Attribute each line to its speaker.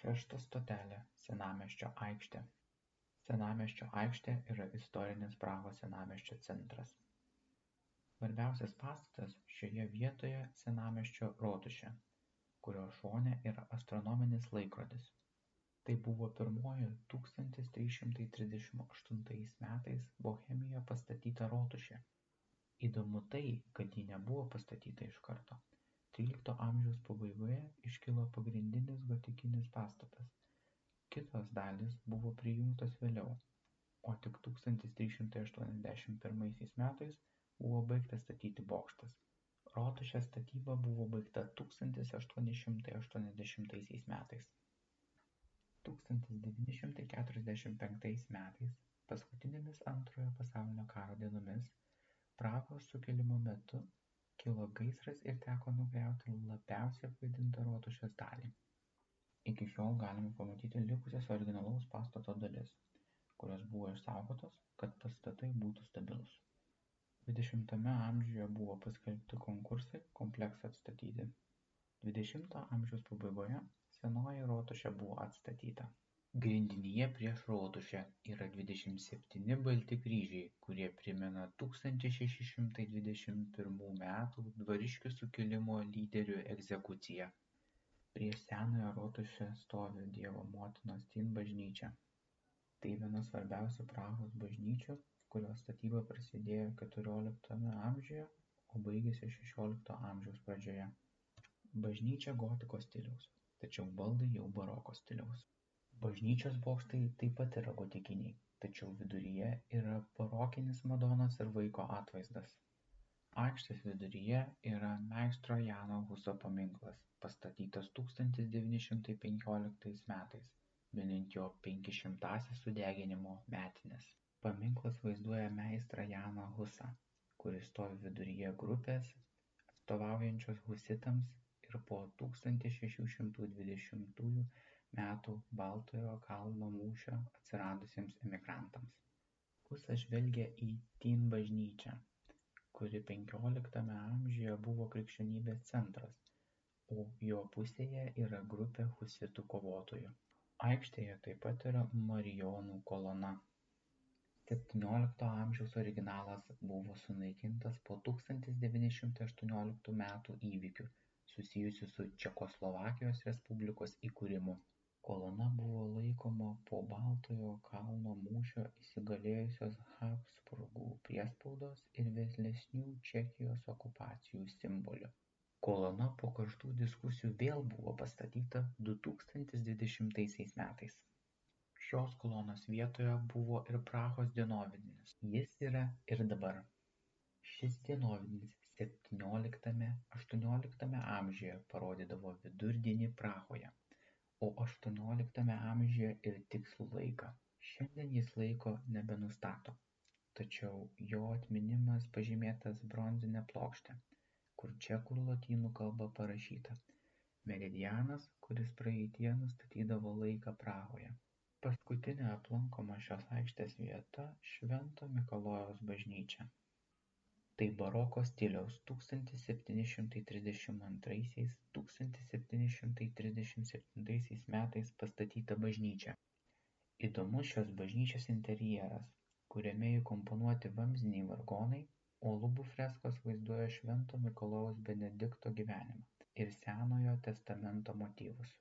Speaker 1: Šešta stotelė Senamiesčio aikštė Senamiesčio aikštė yra istorinis Prahos senamiesčio centras. Svarbiausias pastatas šioje vietoje senamiesčio rotušė, kurio šone yra astronominis laikrodis. Tai buvo pirmoji 1338 metais Bohemijoje pastatyta rotušė. Įdomu tai, kad ji nebuvo pastatyta iš karto. XIII amžiaus pabaigoje iškilo pagrindinis gotikinis pastatas. Kitos dalys buvo prijungtos vėliau, o tik 1381 metais buvo baigtas statyti bokštas. Rotušės statyba buvo baigta 1880 metais. 1945 metais, paskutinėmis Antrojo pasaulinio karo dienomis, Prahos sukilimo metu kilo gaisras ir teko nugriauti labiausiai apgadintą rotušės dalį. Iki šiol galime pamatyti likusias originalaus pastato dalis, kurios buvo išsaugotos, kad pastatai būtų stabilus. 20 amžiuje buvo paskelbti konkursai kompleksą atstatyti. 20 amžiaus pabaigoje senoji rotušė buvo atstatyta. Grindinyje prieš rotušę yra 27 balti kryžiai, kurie primena 1621 metų dvariškių sukilimo lyderių egzekuciją. Prie senojo rotušę stovi Dievo motinos Tin bažnyčia. Tai viena svarbiausių Prahos bažnyčių, kurios statyba prasidėjo XIV amžiuje, o baigėsi XVI amžiaus pradžioje. Bažnyčia gotikos stiliaus, tačiau baldai jau baroko stiliaus. Bažnyčios bokštai taip pat yra gotikiniai, tačiau viduryje yra barokinis Madonos ir vaiko atvaizdas. Aikštės viduryje yra meistro Jano Huso paminklas, pastatytas 1915 metais, minint jo 500-asias sudeginimo metinės. Paminklas vaizduoja meistrą Janą Husą, kuris stovi viduryje grupės, atstovaujančios husitams ir po 1620 metų Baltojo kalno mūšio atsiradusiems emigrantams. Husas žvelgia į Tin bažnyčią, kuri XV amžiuje buvo krikščionybės centras, o jo pusėje yra grupė husitų kovotojų. Aikštėje taip pat yra Marijonų kolona. XVII amžiaus originalas buvo sunaikintas po 1918 metų įvykių susijusių su Čekoslovakijos Respublikos įkūrimu. Kolona buvo laikoma po Baltojo kalno mūšio įsigalėjusios Habsburgų priespaudos ir vėlesnių Čekijos okupacijų simboliu. Kolona po karštų diskusijų vėl buvo pastatyta 2020 metais. Šios kolonos vietoje buvo ir Prahos dienovidinis. Jis yra ir dabar. Šis dienovidinis 17-18 amžiuje parodydavo vidurdienį Prahoje, o 18 amžiuje ir tikslų laiką. Šiandien jis laiko nebenustato, tačiau jo atminimas pažymėtas bronzinė plokštė, kur čekų ir lotynų kalba parašyta meridianas, kuris praeitie nustatydavo laiką Prahoje. Paskutinė aplankoma šios aikštės vieta Švento Mikalojaus bažnyčia. Tai baroko stiliaus 1732-1737 metais pastatyta bažnyčia. Įdomus šios bažnyčios interjeras, kuriame įkomponuoti vamzdiniai vargonai, o lubų freskos vaizduoja Švento Mikalojaus Benedikto gyvenimą ir Senojo testamento motyvus.